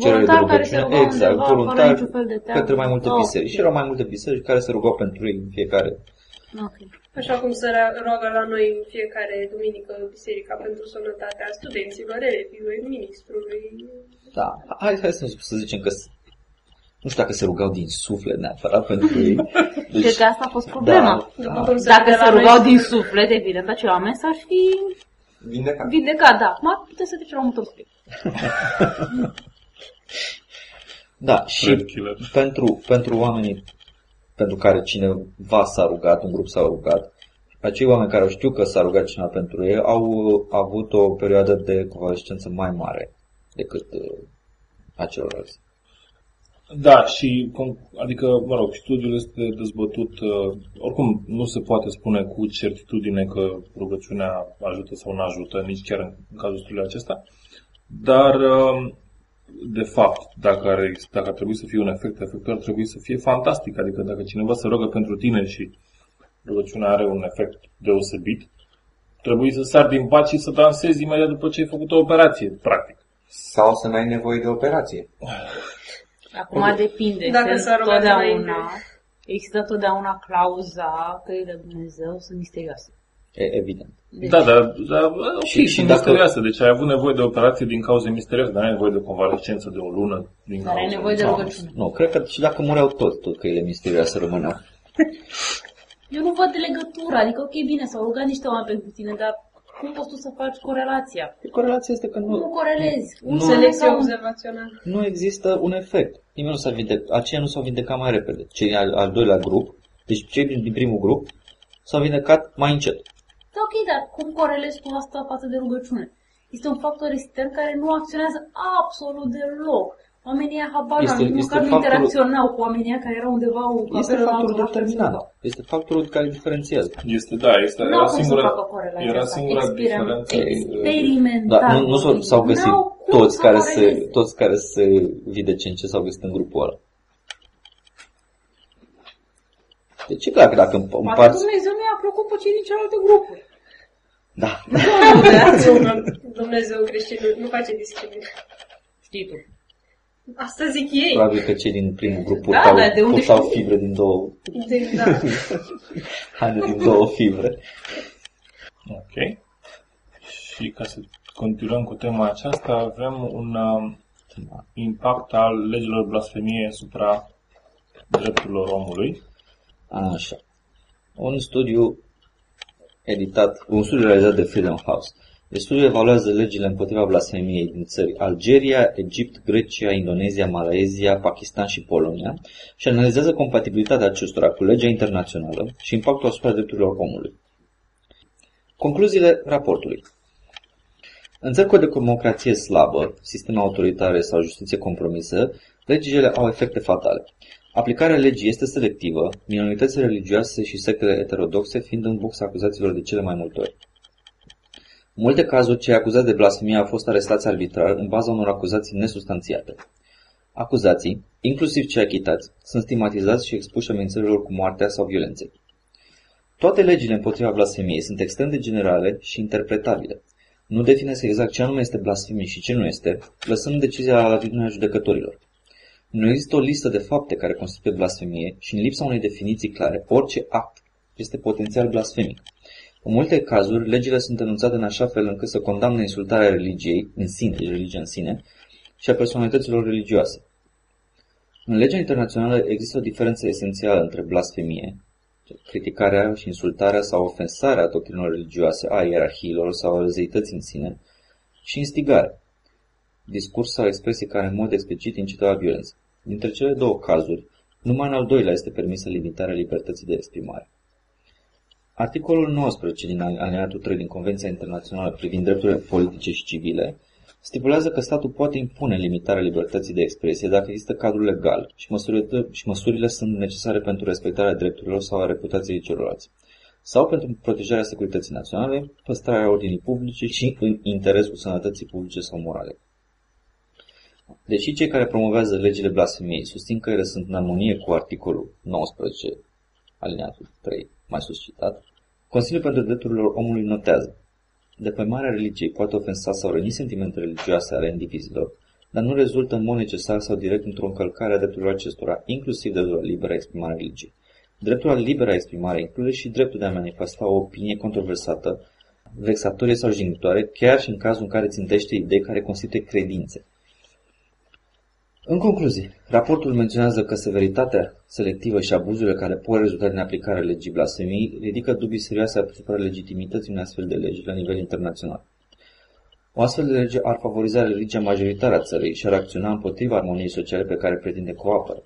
cerere de Voluntari care se rugăciune, rugau exact, undeva, fără voluntari niciun fel de teamă. către mai multe Oh, biserici. Și ok. erau mai multe biserici care se rugau pentru ei în fiecare. Ok. Așa cum se rea- roagă la noi în fiecare duminică biserica pentru sănătatea studenților, elevilor, ministrului. Da, hai, hai să, să zicem că s- nu știu dacă se rugau din suflet neapărat pentru ei. Deci, Cred că asta a fost problema. Da, După da. cum se Dacă vede se la noi rugau și- din suflet, evident, acei oameni s-ar fi Vindecat. vindecat, da. Acum puteți să treceți la un motosprit. da, și Red killer. pentru, pentru oamenii pentru care cineva s-a rugat, un grup s-a rugat, acei oameni care au știut că s-a rugat cineva pentru ei au avut o perioadă de convalescență mai mare decât uh, a celorlalți. Da, și, cum- adică, mă rog, studiul este dezbătut, uh, oricum nu se poate spune cu certitudine că rugăciunea ajută sau nu ajută, nici chiar în, în cazul studiului acesta, dar, uh, de fapt, dacă ar, exist- dacă ar trebui să fie un efect, efectul ar trebui să fie fantastic, adică dacă cineva se roagă pentru tine și rugăciunea are un efect deosebit, trebuie să sari din pat și să dansezi imediat după ce ai făcut o operație, practic. Sau să n-ai nevoie de operație. Acum depinde. Dacă Sunt s-a rugat totdeauna, înainte. există totdeauna clauza că e de Dumnezeu sunt misterioase. E, evident. Deci, Da, dar, dar ok, Și- și, și sunt dacă- misterioase. Deci ai avut nevoie de operație din cauze misterioase, dar nu ai nevoie de convalescență de o lună din Dar ai cauze nevoie de sau- rugăciune. Nu, cred că și dacă mureau tot, tot căile misterioase rămâneau. Eu nu văd legătura, adică ok, bine, s-au rugat niște oameni pentru tine, dar cum poți tu să faci corelația? Corelația este că Nu nu, corelezi. Un Nu. Selecție sau un- observațională. nu există un efect. Nimeni nu s-a vindecat, aceia nu s-au vindecat mai repede. Cei al, al doilea grup, deci cei din, din primul grup, s-au vindecat mai încet. Da, ok, dar cum corelezi tu asta față de rugăciune? Este un factor extern care nu acționează absolut deloc. Oamenii ăia habar Este- n-au, nici este măcar nu factorul- interacționau cu oamenii ăia care erau undeva cu Este capelul în factorul altul, determinant. așa, Este factorul care diferențiază. Este, da, este, Nu era au cum să singura, facă corelația era asta. singura Experiment- diferență. dintre- Experimental. Da, nu, nu s-au, s-au găsit N-au cum toți să care, se, coreleze. toți care se videce în ce s-au găsit în grupul ăla. Deci e clar că dacă împ- Poate împarți... Dumnezeu nu i-a plăcut pe cei din celelalte grupuri. Da, Dumnezeu creștin nu face discriminare. Știi tu. Asta zic ei. probabil că cei din primul grup Da, purtau, dar de unde purtau știi? fibre din două, De, da. haine din două fibre. Ok. Și ca să continuăm cu tema aceasta, avem un um, impact al legilor blasfemiei asupra drepturilor omului. Așa. Un studiu editat, un studiu realizat de Freedom House. Deci studiul evaluează legile împotriva blasfemiei din țări Algeria, Egipt, Grecia, Indonezia, Malaezia, Pakistan și Polonia și analizează compatibilitatea acestora cu legea internațională și impactul asupra drepturilor omului. Concluziile raportului. În țări cu o democrație slabă, sistem autoritare sau justiție compromisă, legile au efecte fatale. Aplicarea legii este selectivă, minoritățile religioase și sectele heterodoxe fiind în box acuzațiilor de cele mai multe ori. În multe cazuri, cei acuzați de blasfemie au fost arestați arbitrar în baza unor acuzații nesustanțiate. Acuzații, inclusiv cei achitați, sunt stigmatizați și expuși amenințărilor cu moartea sau violenței. Toate legile împotriva blasfemiei sunt extrem de generale și interpretabile. Nu definesc exact ce anume este blasfemie și ce nu este, lăsând decizia la latitudinea judecătorilor. Nu există o listă de fapte care constituie blasfemie și în lipsa unei definiții clare, orice act este potențial blasfemic. În multe cazuri, legile sunt enunțate în așa fel încât să condamne insultarea religiei în sine, deci religia în sine, și a personalităților religioase. În legea internațională există o diferență esențială între blasfemie, criticarea și insultarea sau ofensarea doctrinelor religioase, a ierarhiilor sau a răzeității în sine, și instigare, discurs sau expresie care în mod explicit incită la violență. Dintre cele două cazuri, numai în al doilea este permisă limitarea libertății de exprimare. Articolul 19 din alineatul 3 din Convenția Internațională privind drepturile politice și civile stipulează că statul poate impune limitarea libertății de expresie dacă există cadrul legal și măsurile, și măsurile sunt necesare pentru respectarea drepturilor sau a reputației celorlalți sau pentru protejarea securității naționale, păstrarea ordinii publice și în interesul sănătății publice sau morale. Deși cei care promovează legile blasfemiei susțin că ele sunt în armonie cu articolul 19, alineatul 3, mai sus citat, Consiliul pentru Drepturile Omului notează Defăimarea religiei poate ofensa sau răni sentimente religioase ale indivizilor, dar nu rezultă în mod necesar sau direct într-o încălcare a drepturilor acestora, inclusiv de la libera exprimare a religiei. Dreptul la libera exprimare include și dreptul de a manifesta o opinie controversată, vexatorie sau jignitoare, chiar și în cazul în care țintește idei care constituie credințe. În concluzie, raportul menționează că severitatea selectivă și abuzurile care pot rezulta din aplicarea legii blasfemiei ridică dubii serioase asupra legitimității unei astfel de legi la nivel internațional. O astfel de lege ar favoriza religia majoritară a țării și ar acționa împotriva armoniei sociale pe care pretinde că o apără.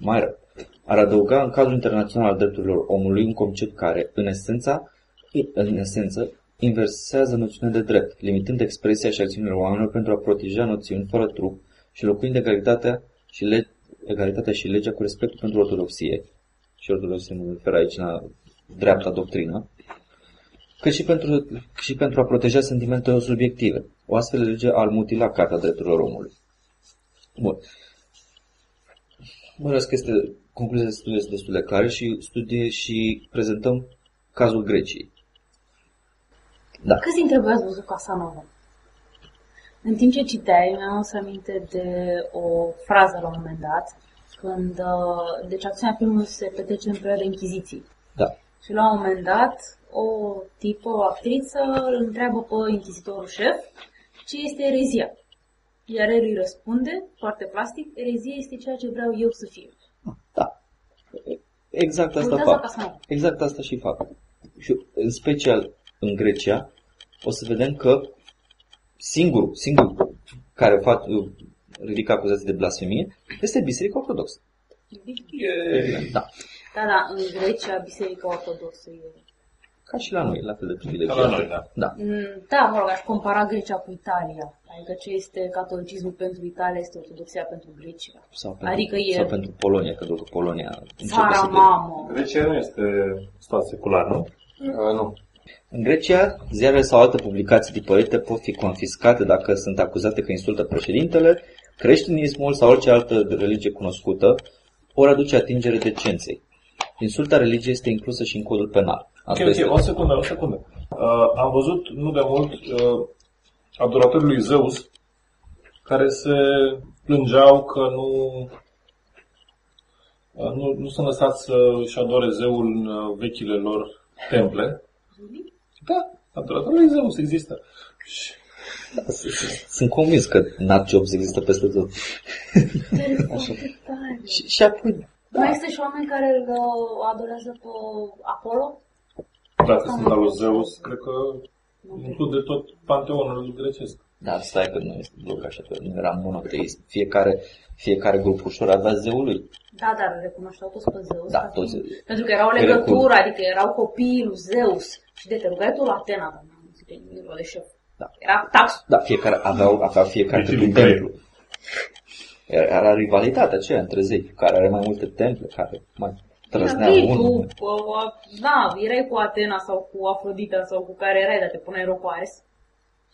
Mai rău, ar adăuga în cadrul internațional al drepturilor omului un concept care, în esența, în esență, inversează noțiunea de drept, limitând expresia și acțiunile oamenilor pentru a proteja noțiuni fără trup și locuind egalitatea și, le- egalitatea și legea cu respectul pentru ortodoxie, și ortodoxie mă refer aici la dreapta doctrină, cât și pentru, și pentru a proteja sentimentele subiective. O astfel de lege ar mutila Carta Drepturilor Omului. Bun. Mă că este concluzia studiului este destul de clare și studie și prezentăm cazul Greciei. Da. Câți dintre voi ați văzut Casanova? În timp ce citeai, mi-am să aminte de o frază la un moment dat, când, uh, deci acțiunea filmului se petrece în perioada Inchiziției. Da. Și la un moment dat, o tipă, o actriță, îl întreabă pe inchizitorul șef ce este erezia. Iar el îi răspunde, foarte plastic, erezia este ceea ce vreau eu să fiu. Da. Exact asta Uitați la fac. Casanova. Exact asta și fac. Și în special în Grecia, o să vedem că singurul, singurul care fac, ridică acuzații de blasfemie este Biserica Ortodoxă. Da. Da, da, în Grecia, Biserica Ortodoxă e... Ca și la noi, la fel de Ca privilegiat. la noi, da. Da. Mm, Da, mă rog, aș compara Grecia cu Italia. Adică ce este catolicismul pentru Italia este ortodoxia pentru Grecia. Sau pentru, Adică e- sau pentru Polonia, că doar că Polonia începe Țara să de... mamă. Grecia nu este stat secular, nu? Uh, nu. În Grecia, ziarele sau alte publicații tipărite pot fi confiscate dacă sunt acuzate că insultă președintele, creștinismul sau orice altă religie cunoscută, ori aduce atingere decenței. Insulta religiei este inclusă și în codul penal. Ok, Asta ok, este- o secundă, o secundă. Uh, am văzut nu de mult uh, adoratorii lui Zeus care se plângeau că nu, uh, nu, nu sunt lăsați să își adore zeul în uh, vechile lor temple. Da, adoratorii lui Zeus există. Și Sunt convins că nut jobs există peste tot. Așa. Și, și apoi, Mai este și oameni care îl uh, adorează pe Apollo? dacă sunt al lui Zeus, cred că Include tot panteonul grecesc. Dar stai că nu este bloc așa, că nu era monoteism. Fiecare, fiecare grupușor avea zeul lui. Da, dar recunoșteau toți pe Zeus. Da, ca toți. fiind- Pentru că era o Era legătură, cool. adică erau copiii lui Zeus. Și de te rugai tu la Atena, dar nu zice nimic de șef. Da. Era tax. Da, fiecare aveau, avea fiecare Deci câte un în greu. templu. Era, era rivalitatea aceea între zei, care are mai multe temple, care mai trăsnea Bine, unul. tu, bă, bă, da, erai cu Atena sau cu Afrodita sau cu care erai, dar te puneai rău cu Ares.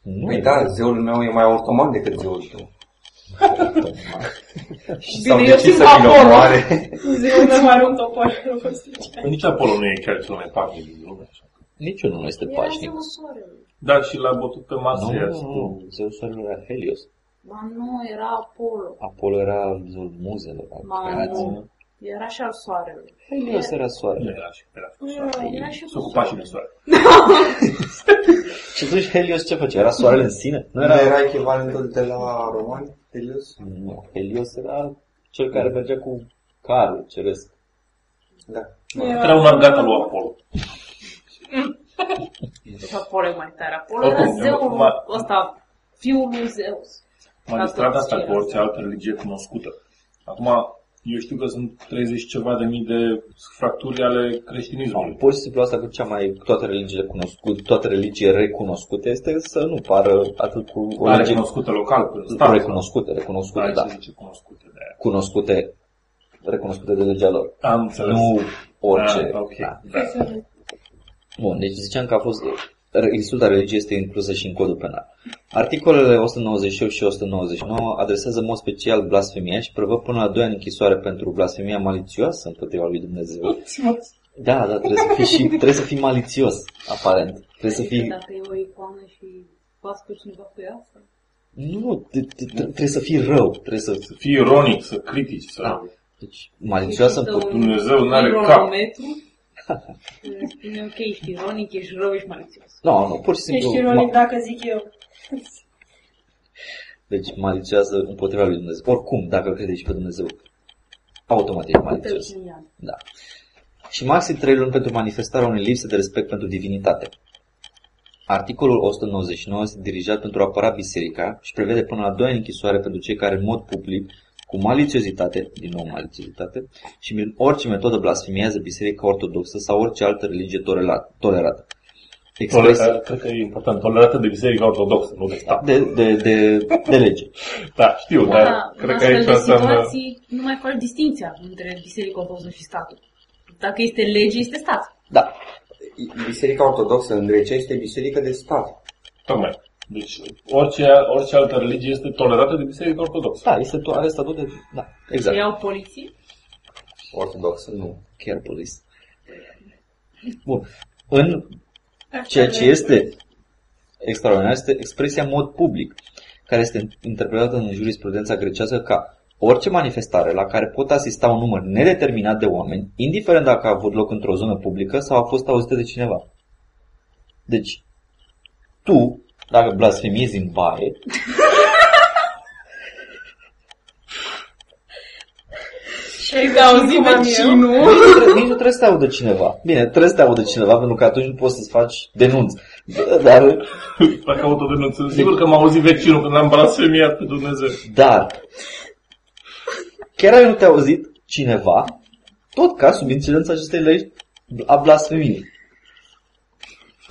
Nu Păi era da, zeul meu e mai ortoman decât zeul tău. Și Bine, s-au eu decis simt să fie Apollo. mare. Zeul meu are un topor, nu pot zice. Nici Apollo nu e chiar cel mai pașnic din lume. Așa. Niciunul nu este Era pașnic. zeul soarelui. Dar și l-a bătut pe masă Nu, iar nu, nu, zeul soarelui era Helios. Ba nu, era Apollo. Apollo era zeul muzelor, al Ba creației. nu, era și al soarelui. Helios era Nu soarele. era și era Era și Se ocupa și de soare. Și atunci Helios ce făcea? Era soarele în sine? Nu Nu era... era echivalentul de la romani, Helios? Nu, Helios era cel care mergea cu carul ceresc. Da. Era un argat al lui Apollo. Deci Apollo e mai tare. Apollo Oricum, era zeul ma- ăsta, fiul lui Zeus. Magistrat asta Asta cu orice altă religie cunoscută. Acum, eu știu că sunt 30 ceva de mii de fracturi ale creștinismului. Pur și simplu asta cu cea mai cu toate religiile cunoscute, toate religiile recunoscute este să nu pară atât cu o Are religie recunoscută local, pe stat. recunoscute, recunoscute, Aici da, se zice cunoscute de aia. cunoscute, recunoscute de legea lor. Am înțeles. Nu orice. Ah, ok. Da. Da. Bun, deci ziceam că a fost insulta religie este inclusă și în codul penal. Articolele 198 și 199 adresează în mod special blasfemia și prevăd până la 2 ani închisoare pentru blasfemia malițioasă împotriva lui Dumnezeu. Da, da, trebuie să fii, și, trebuie să fii malițios, aparent. Trebuie să fii... Dacă e o icoană și bați pe cineva cu ea, sau- Nu, nu, te- te- te- trebuie să fii rău, trebuie să... Să fii ironic, să critici, să... Da. Deci, malițioasă Există împotriva... un Dumnezeu n-are cronometru. Îmi Spune, ok, ești ironic, ești rău, ești malițios. Nu, nu, pur și simplu... Ești ironic dacă zic eu. Deci malițioasă împotriva lui Dumnezeu. Oricum, dacă îl crede și pe Dumnezeu, automat ești Te malițios. uiți în iad. Da. Și maxim 3 luni pentru manifestarea unei lipse de respect pentru divinitate. Articolul 199 este dirijat pentru a apăra biserica și prevede până la 2 ani închisoare pentru cei care în mod public, cu malițiozitate, din nou malițiozitate, și prin orice metodă blasfemiază biserica ortodoxă sau orice altă religie tolerată. tolerată. Expres... Tolera, cred că e important, tolerată de Biserica Ortodoxă, nu de stat. De, de, de, de lege. Da, știu, Da, dar în cred că astfel aici de înseamnă... situații nu mai faci distinția între Biserica Ortodoxă și statul. Dacă este lege, este stat. Da. Biserica Ortodoxă în Grecia este biserică de stat. Tocmai. Deci orice, orice altă religie este tolerată de Biserica Ortodoxă. Da, este to- are statut de... Da, exact. Iau poliție. Ortodoxă, nu. Chiar police. Bun. În ceea ce este extraordinar este expresia în mod public, care este interpretată în jurisprudența grecească ca orice manifestare la care pot asista un număr nedeterminat de oameni, indiferent dacă a avut loc într-o zonă publică sau a fost auzită de cineva. Deci, tu, dacă blasfemiezi în baie, Și ai auzit vecinul. nici nu, trebuie, nici nu trebuie să te audă cineva. Bine, trebuie să te audă cineva, pentru că atunci nu poți să-ți faci denunț. Dar Dacă autodenunță, sigur că m-a auzit vecinul când am blasfemiat pe Dumnezeu. Dar, chiar ai nu te-a auzit cineva, tot ca sub incidența acestei legi a blasfemiei.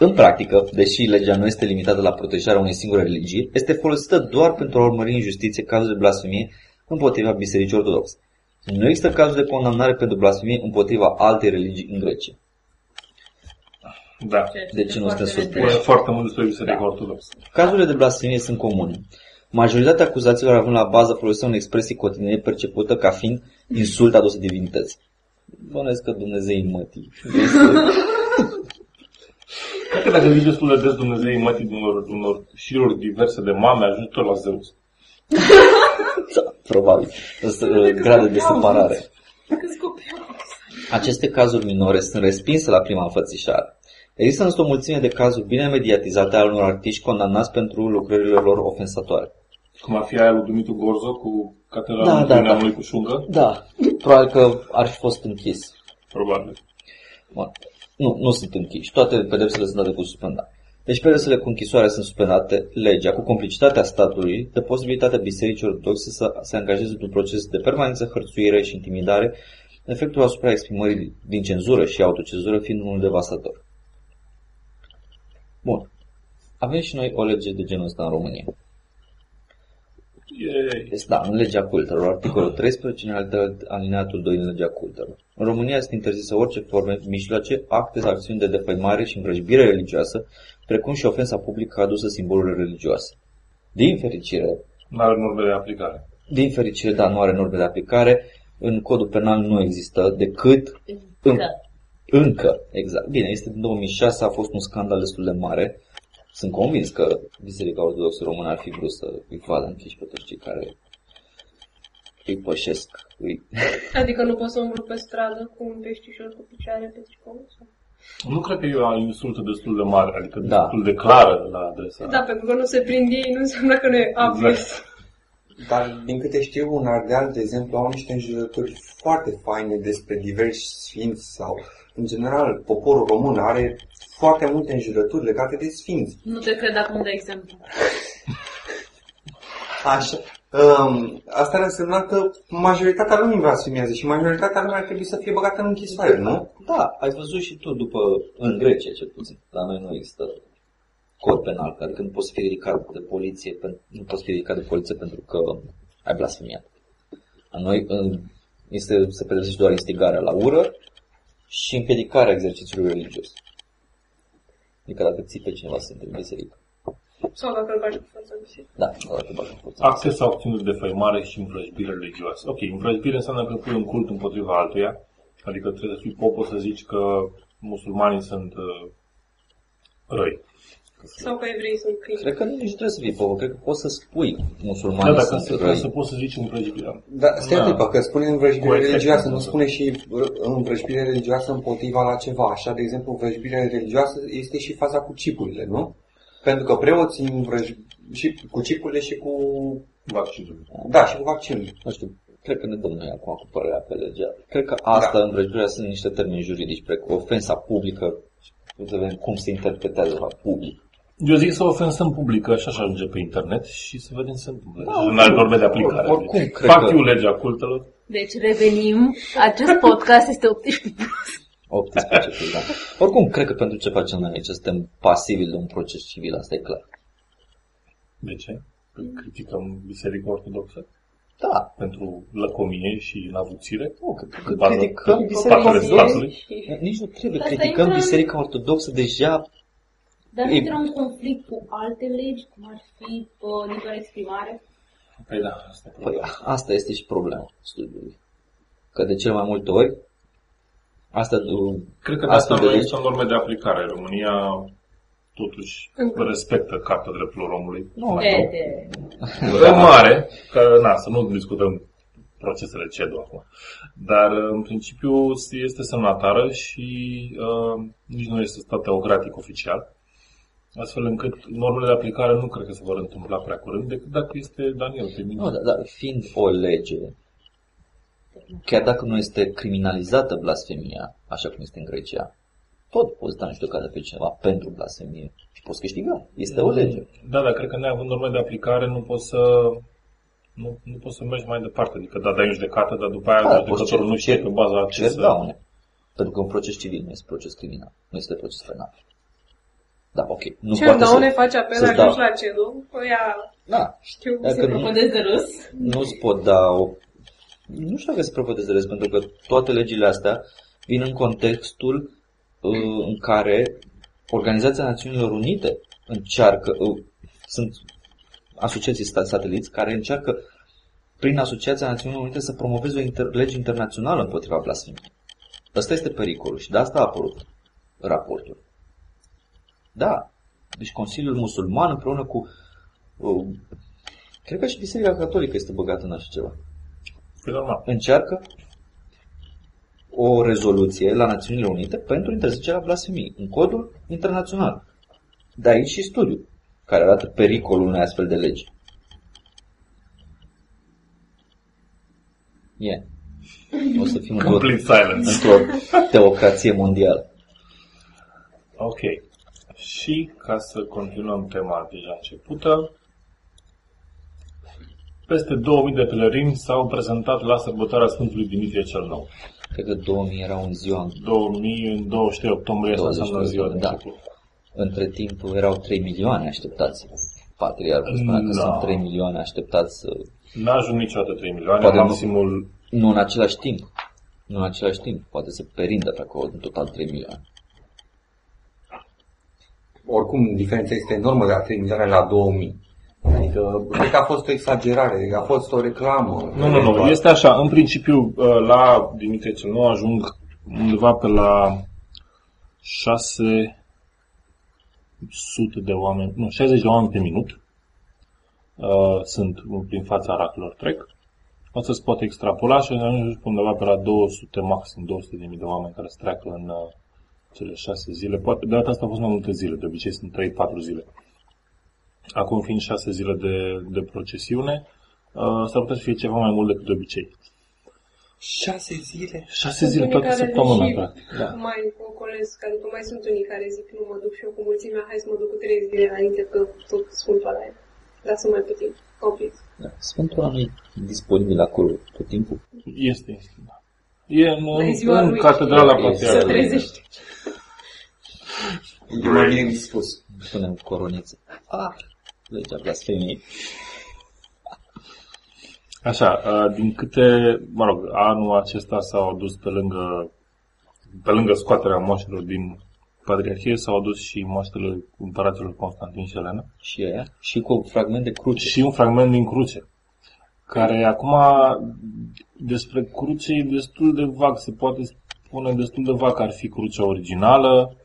În practică, deși legea nu este limitată la protejarea unei singure religii, este folosită doar pentru a urmări în justiție cazuri de blasfemie împotriva Bisericii Ortodoxe. Nu există cazuri de condamnare pentru blasfemie împotriva altei religii în Grecia. Da. ceea ce Deci este nu foarte sunteți Spune nedrept. foarte mult despre Biserica Ortodoxă. Cazurile de blasfemie sunt comune. Majoritatea acuzațiilor având la bază folosirea unei expresii cotidiene percepută ca fiind insult adusă divinității. Bănesc că Dumnezei mătii. Cred că dacă zici destul de des Dumnezei mătii unor, unor șiruri diverse de mame, ajungi tot la Zeus. Da, probabil. Asta, uh, grade de separare. Câți copii au? Aceste cazuri minore sunt respinse la prima înfățișare. Există însă o mulțime de cazuri bine mediatizate al unor artiști condamnați pentru lucrările lor ofensatoare. Cum ar fi aia lui Dumitru Gorzo cu Catedra Da, da, da, da, da. lui cu șungă? Da, probabil că ar fi fost închis. Probabil. Bun. Nu, nu sunt închiși. Toate pedepsele sunt date cu suspendat. Deci pedepsele cu închisoare sunt suspendate, legea, cu complicitatea statului, dă posibilitatea bisericii ortodoxe să se angajeze într-un proces de permanență, hărțuire și intimidare, efectul asupra exprimării din cenzură și autocenzură fiind unul devastator. Bun. Avem și noi o lege de genul ăsta în România. E, Este, da, în legea cultelor, articolul 13, în alineatul- alineatul 2 din legea cultelor. În România este interzisă orice forme, mijloace, acte sau acțiuni de defăimare și învrăjbire religioasă, precum și ofensa publică adusă simbolurilor religioase. Din fericire, nu are norme de aplicare. din fericire, dar nu are norme de aplicare, în codul penal nu există decât în, Că. încă, exact. Bine, este din 2006, a fost un scandal destul de mare. Sunt convins că Biserica Ortodoxă Română ar fi vrut să îi vadă închiși pe toți cei care îi pășesc. Îi... Adică nu poți să umblu pe stradă cu un peștișor cu picioare pe tricou? sau? Nu cred că e o insultă destul de mare, adică Da. destul de clară la adresa. Da, pentru că nu se prind ei, nu înseamnă că nu e obvious. Exact. Dar din câte știu, în Ardeal, de exemplu, au niște înjurături foarte faine despre diversi sfinți sau, în general, poporul român are foarte multe înjurături legate de sfinți. Nu te cred acum de exemplu. Așa. Um, asta ar însemna că majoritatea lumii blasfemiază și majoritatea lumii ar trebui să fie băgată în închisoare, nu? Da, ai văzut și tu după, în Grecia cel puțin, la noi nu există cod penal, adică nu poți să fii ridicat de poliție, pen- nu poți fi ridicat de poliție pentru că ai blasfemiat. La noi în- este, se pedepsește doar instigarea la ură și împiedicarea exercițiului religios. Adică dacă ții pe cineva să intre în biserică. Sau dacă îl bagi cu forța în biserică. Da, dacă bagi în forță. Acte sau acțiuni de defăimare și învrăjbire religioasă. Ok, învrăjbire înseamnă că pui un cult împotriva altuia, adică trebuie să fii popă să zici că musulmanii sunt uh, răi. Sau că evreii sunt câini. Cred că nici nu trebuie să fii povă, cred că poți să spui Da, musulmanii dacă sunt se răi. să poți să zici învrăjbire. Da, stai Da. da. clipă, că spune Cu învrăjbire efect, religioasă, nu nu spune și uh, învrăjbire religioasă împotriva la ceva. Așa, de exemplu, învrăjbire religioasă este și faza cu cipurile, nu? Pentru că preoții învrăj... și cu cipurile și cu... Vaccinul. Da, și cu vaccinul. nu știu, cred că ne dăm noi acum cu părerea pe legea. Cred că asta, da. învrăjbirea, sunt niște termeni juridici, precum ofensa publică, să vedem cum se interpretează la public. Eu zic să ofensăm publică și așa ajunge pe internet și să vedem ce se întâmplă. Da, Da, în alt norme de aplicare. oricum, Deci, cred Fac că- eu legea cultelor. Deci revenim. Acest podcast este 18 plus. 18 plus, da. Oricum, cred că pentru ce facem noi aici suntem pasivi de un proces civil, asta e clar. De ce? Că criticăm Biserica Ortodoxă Da, pentru lăcomie și navuțire. nu, că, că Bază- criticăm pe Biserica spatele Ortodoxă. statului. Nici nu trebuie, Asta criticăm intră în- Biserica Ortodoxă deja Dar nu E- intră în conflict cu alte legi, cum ar fi uh, libera exprimare? Păi da, asta e Păi, problema. asta este și problema studiului. Că de cel mai multe ori, asta, uh, Cred că de astfel asta de nu legi, există norme de aplicare. România totuși Încă. respectă Carta Drepturilor Omului. nu, De, de. În mare, că na, să nu discutăm procesele CEDU acum. Dar în principiu este semnatară și uh, nici nu este stat teocratic oficial. Astfel încât normele de aplicare nu cred că se vor întâmpla prea curând, decât dacă este Daniel pe mine. Nu, dar, dar fiind o lege, chiar dacă nu este criminalizată blasfemia, așa cum este în Grecia, tot poți da în judecată pe cineva pentru blasfemie și poți câștiga. Este o lege. Da, dar cred că neavând norme de aplicare nu poți să nu, nu poți să mergi mai departe. Adică da, dai în judecată, dar după aia Da, da, poți judecătorul cer- nu știe cer- pe baza ce Cer să... daune. Pentru că un proces civil nu este proces criminal. Nu este proces penal. Da, ok. Nu Ce poate daune să... face apel, să-ți ajungi dau. la CEDU, o ia, Da, știu cum Dacă se nu- propune. Propădez de râs. nu-ți pot da o... Nu știu dacă se propovădeze râs, pentru că toate legile astea vin în contextul uh, în care Organizația Națiunilor Unite încearcă, uh, sunt asociații sta- sateliți care încearcă prin Asociația Națiunilor Unite să promoveze o inter- lege internațională împotriva blasfemiei. Ăsta este pericolul și de asta a apărut raportul. Da, deci Consiliul Musulman împreună cu uh, Cred că și Biserica Catolică este băgată în așa ceva. Păi normal. Încearcă o rezoluție la Națiunile Unite pentru interzicerea blasfemiei în codul internațional. De aici și studiu care arată pericolul unei astfel de legi. E. O să fim într-o, Complete silence. într-o teocrație mondială. Ok. Și ca să continuăm tema deja începută, peste 2000 de pelerini s-au prezentat la sărbătoarea Sfântului Dimitrie cel Nou. Cred că 2000 era un ziua 2000 în 23 octombrie, asta 20, înseamnă ziua de da. început. Între timp erau 3 milioane așteptați. Patriarhul spunea că Da. sunt 3 milioane așteptați să... N-a ajuns niciodată 3 milioane, Poate nu. maximul Nu în același timp. Nu în același timp. Poate să perindă pe acolo în total 3 milioane. Oricum, diferența este enormă de la 3 milioane la 2000. Adică, cred că a fost o exagerare, a fost o reclamă. Nu, nu, nu. Este așa. În principiu, uh, la Dimitrie cel Nou ajung undeva pe la 600 de oameni, nu, 60 de oameni pe minut. Uh, Sunt prin fața araclelor trec. Asta se poate extrapola și ajunge undeva pe la 200, maxim 200 de mii de oameni care se treacă în uh, cele șase zile. Poate, de data asta au fost mai multe zile, de obicei sunt 3-4 zile. Acum fiind șase zile de, de procesiune, uh, s-ar putea să fie ceva mai mult decât de obicei. 6 zile? Șase zile, toată care săptămâna, și practic. Da. Mai ocolesc, adică mai sunt unii care zic nu mă duc și eu cu mulțimea, hai să mă duc cu trei zile înainte că tot Sfântul ăla e. Dar sunt mai puțin. Oprit. Da. Sfântul ăla nu e disponibil acolo tot timpul. Este, este, da. E în, Dar e ziua în lui. catedrala E- Se Patriarhului. Trezește. E mai bine dispus. Punem coroniță. Ah, legea blasfemiei. Așa, uh, din câte, mă rog, anul acesta s-au adus pe lângă, pe lângă scoaterea moaștelor din Patriarhie, s-au adus și moaștele împăraților Constantin și Elena. Și aia. Și cu un fragment de cruce. și un fragment din cruce, care acum despre cruce e destul de vag, se poate spune destul de vag că ar fi crucea originală, Uh,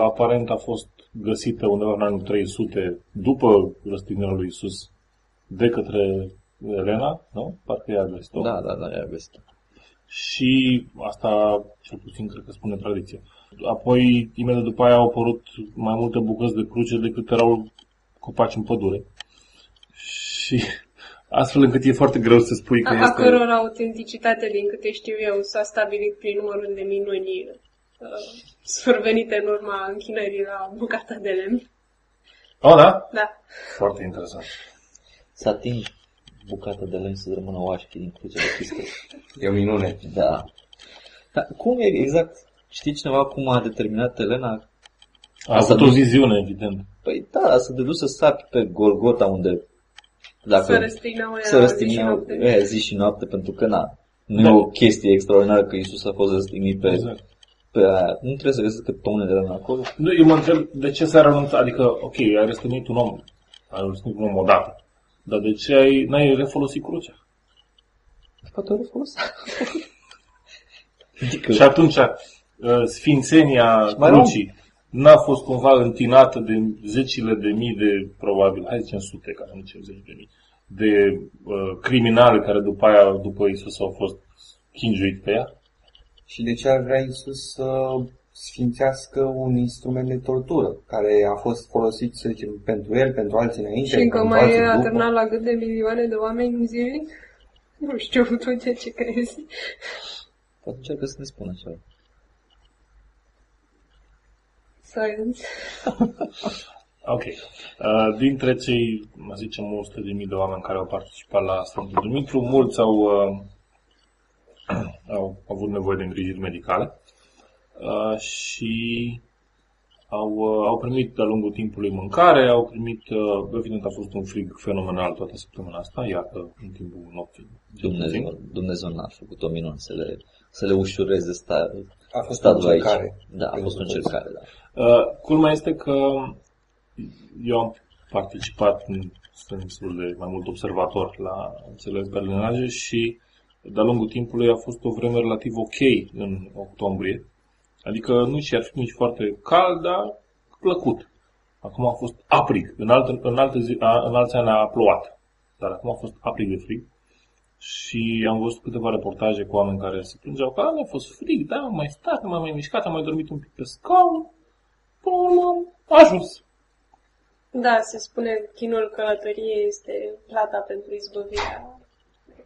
aparent a fost găsită undeva în anul 300 după răstignirea lui Isus de către Elena, nu? Parcă ea a găsit-o. Da, da, da, ia vezi. Și asta, cel puțin, cred că spune tradiția. Apoi, imediat după aia au apărut mai multe bucăți de cruce decât erau copaci în pădure. Și astfel încât e foarte greu să spui că A, a este... căror autenticitate, din câte știu eu, s-a stabilit prin numărul de minuni uh, survenite în urma închinării la bucata de lemn. Oh, da? Da. Foarte interesant. Să atingi bucata de lemn să rămână oașchi din cruce de Hristos. E o minune. Da. Dar cum e exact? Știi cineva cum a determinat Elena? A Asta avut o nu- viziune, evident. Păi da, să te duci să sapi pe Golgota unde dacă Să răstigneau ea să zi și răstigneau noapte. e, zi și noapte pentru că na, nu Da. e o chestie extraordinară că Isus a fost răstignit pe, Exact. Pe aia. Nu trebuie să găsească tone de lemn acolo. Nu, eu mă întreb de ce s-a renunțat. Adică, ok, ai răstănit un om. Ai răstănit un om odată. Dar de ce ai, n-ai refolosit crucea? Poate ori folos. adică, Și atunci, uh, sfințenia mai crucii n-a fost cumva întinată de zecile de mii de, probabil, hai să zicem sute, ca să nu zicem zeci de mii, de uh, criminali care după aia, după Isus, au fost chinjuiți pe ea? Și de ce ar vrea Isus să sfințească un instrument de tortură, care a fost folosit, să zicem, pentru el, pentru alții înainte, Și încă pentru mai alții e după. atârnat la gât de milioane de oameni zilnic? Nu știu tu de ce crezi. poate încearcă să ne spună ceva. Science. Ok. Uh, dintre cei, să zicem, 100 de mii de oameni care au participat la Sfântul Dumitru, mulți au, uh, au avut nevoie de îngrijiri medicale uh, și au, uh, au primit de-a lungul timpului mâncare, au primit, uh, evident a fost un frig fenomenal toată săptămâna asta, iată, în timpul nopții. cel puțin. Dumnezeu, Dumnezeu n-a făcut o minune să le, să le ușureze sta, A fost o statul aici. încercare. Da, a fost o încercare, da. Uh, culmea este că eu am participat în sensul de mai mult observator la cele berlinaje și de-a lungul timpului a fost o vreme relativ ok în octombrie. Adică nu și ar fi nici foarte cald, dar plăcut. Acum a fost aprig. În, alte, în, alte zi, a, în alți ani a plouat. Dar acum a fost aprig de frig. Și am văzut câteva reportaje cu oameni care se plângeau că "A, mi-a fost frig, da, am mai stat, am mai mișcat, am mai dormit un pic pe scaun. Până la urmă, a ajuns. Da, se spune chinul călătoriei este plata pentru izbăvirea.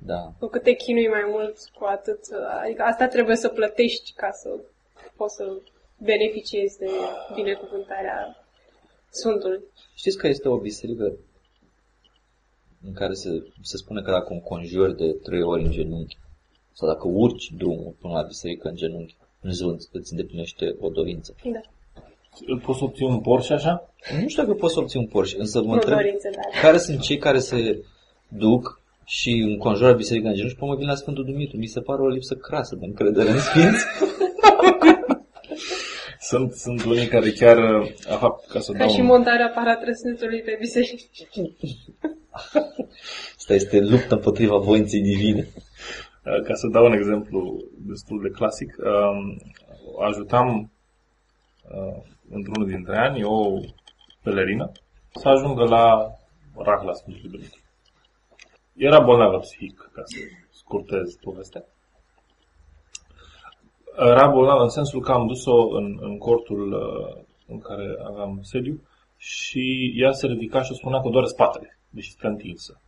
Da. Cu cât te chinui mai mult, cu atât... Adică asta trebuie să plătești ca să poți să beneficiezi de binecuvântarea Sfântului. Știți că este o biserică în care se, se spune că dacă un conjur de trei ori în genunchi sau dacă urci drumul până la biserică în genunchi, Dumnezeu îți- îți îndeplinește o dorință. Da. Poți să obții un Porsche așa? Nu știu dacă poți să obții un Porsche, însă mă Nu întreb dorințe, da. care sunt cei care se duc și înconjoară biserica în genunchi și pe urmă vin la Sfântul Dumitru. Mi se pare o lipsă crasă de încredere în Sfinți. Sunt, sunt unii care chiar, uh, aha, ca să Ca dau și un- montarea paratrăsnetului pe biserici. Asta este luptă împotriva voinței divine. Uh, Ca să dau un exemplu destul de clasic, um, ajutam uh, într-unul dintre ani o pelerină să ajungă la Racla Sfântului Dumitru. Era bolnavă psihic, ca să scurtez povestea. Era bolnavă în sensul că am dus-o în, în cortul uh, în care aveam sediu și ea se ridica și o spunea că doare spatele, deși stă întinsă.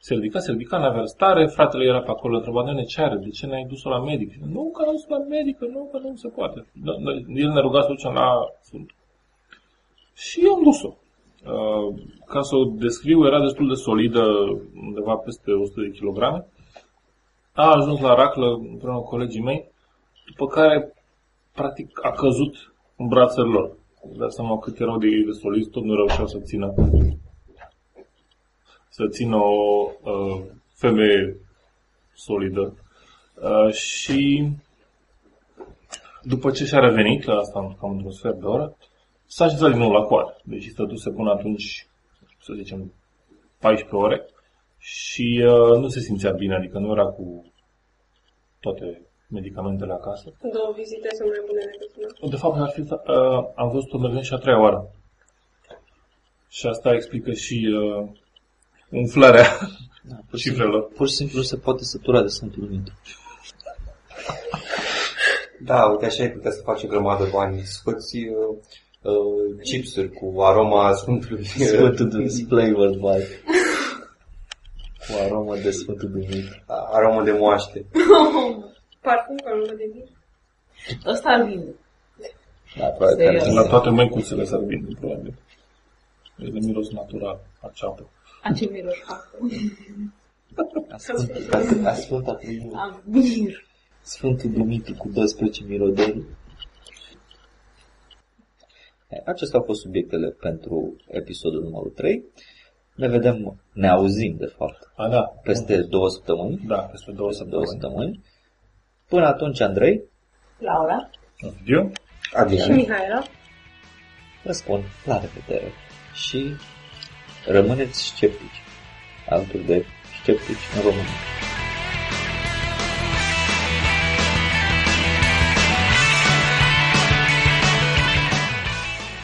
Se ridica, se ridica, n-avea stare, fratele era pe acolo, întreba, nene, ce are, de ce n-ai dus-o la medic? Nu, că n-am dus la medic, că nu, că nu se poate. Da, da, El ne ruga să o ducem la Sfânt. Și eu am dus-o. Uh, ca să o descriu, era destul de solidă, undeva peste 100 de kilograme. A ajuns la raclă împreună cu colegii mei, după care, practic, a căzut în brațele lor. Dați seama cât erau de, de solizi, tot nu reușeau să țină să țină o uh, femeie solidă. Uh, și după ce și-a revenit, la asta cam într-un sfert de oră, s-a așezat din nou la coadă. Deci stătuse până atunci, să zicem, 14 ore și uh, nu se simțea bine, adică nu era cu toate medicamentele acasă. Două vizite sunt mai bune decât una. De fapt, ar fi, uh, am văzut-o mergând și a treia oară. Și asta explică și uh, umflarea Da, pur, și simplu, cifrelor. pur și simplu se poate sătura de Sfântul Dumitru. Da, uite, așa ai putea să faci o grămadă de bani. Scoți uh, uh, chipsuri cu aroma Sfântului. Sfântul Dumitru, flavored by. Cu aromă de Sfântul Dumitru. aromă de moaște. Parfum ca nu de vin. Ăsta ar vinde. Da, probabil Serios. care La toate măicuțele s-ar vinde, probabil. E de miros natural, a ceapă. A ce miros fac? A Sfânt- a- a Sfânta Primul. Am mir. Sfântul Dumitru cu 12 mirodeli. E, Acestea au fost subiectele pentru episodul numărul 3. Ne vedem, ne auzim de fapt, A, da. peste două săptămâni. Da, peste două Peste două săptămâni. săptămâni. Până atunci, Andrei, Laura? Un video? Și Adrian. Mihaela. vă spun la revedere și rămâneți sceptici, alături de sceptici în România.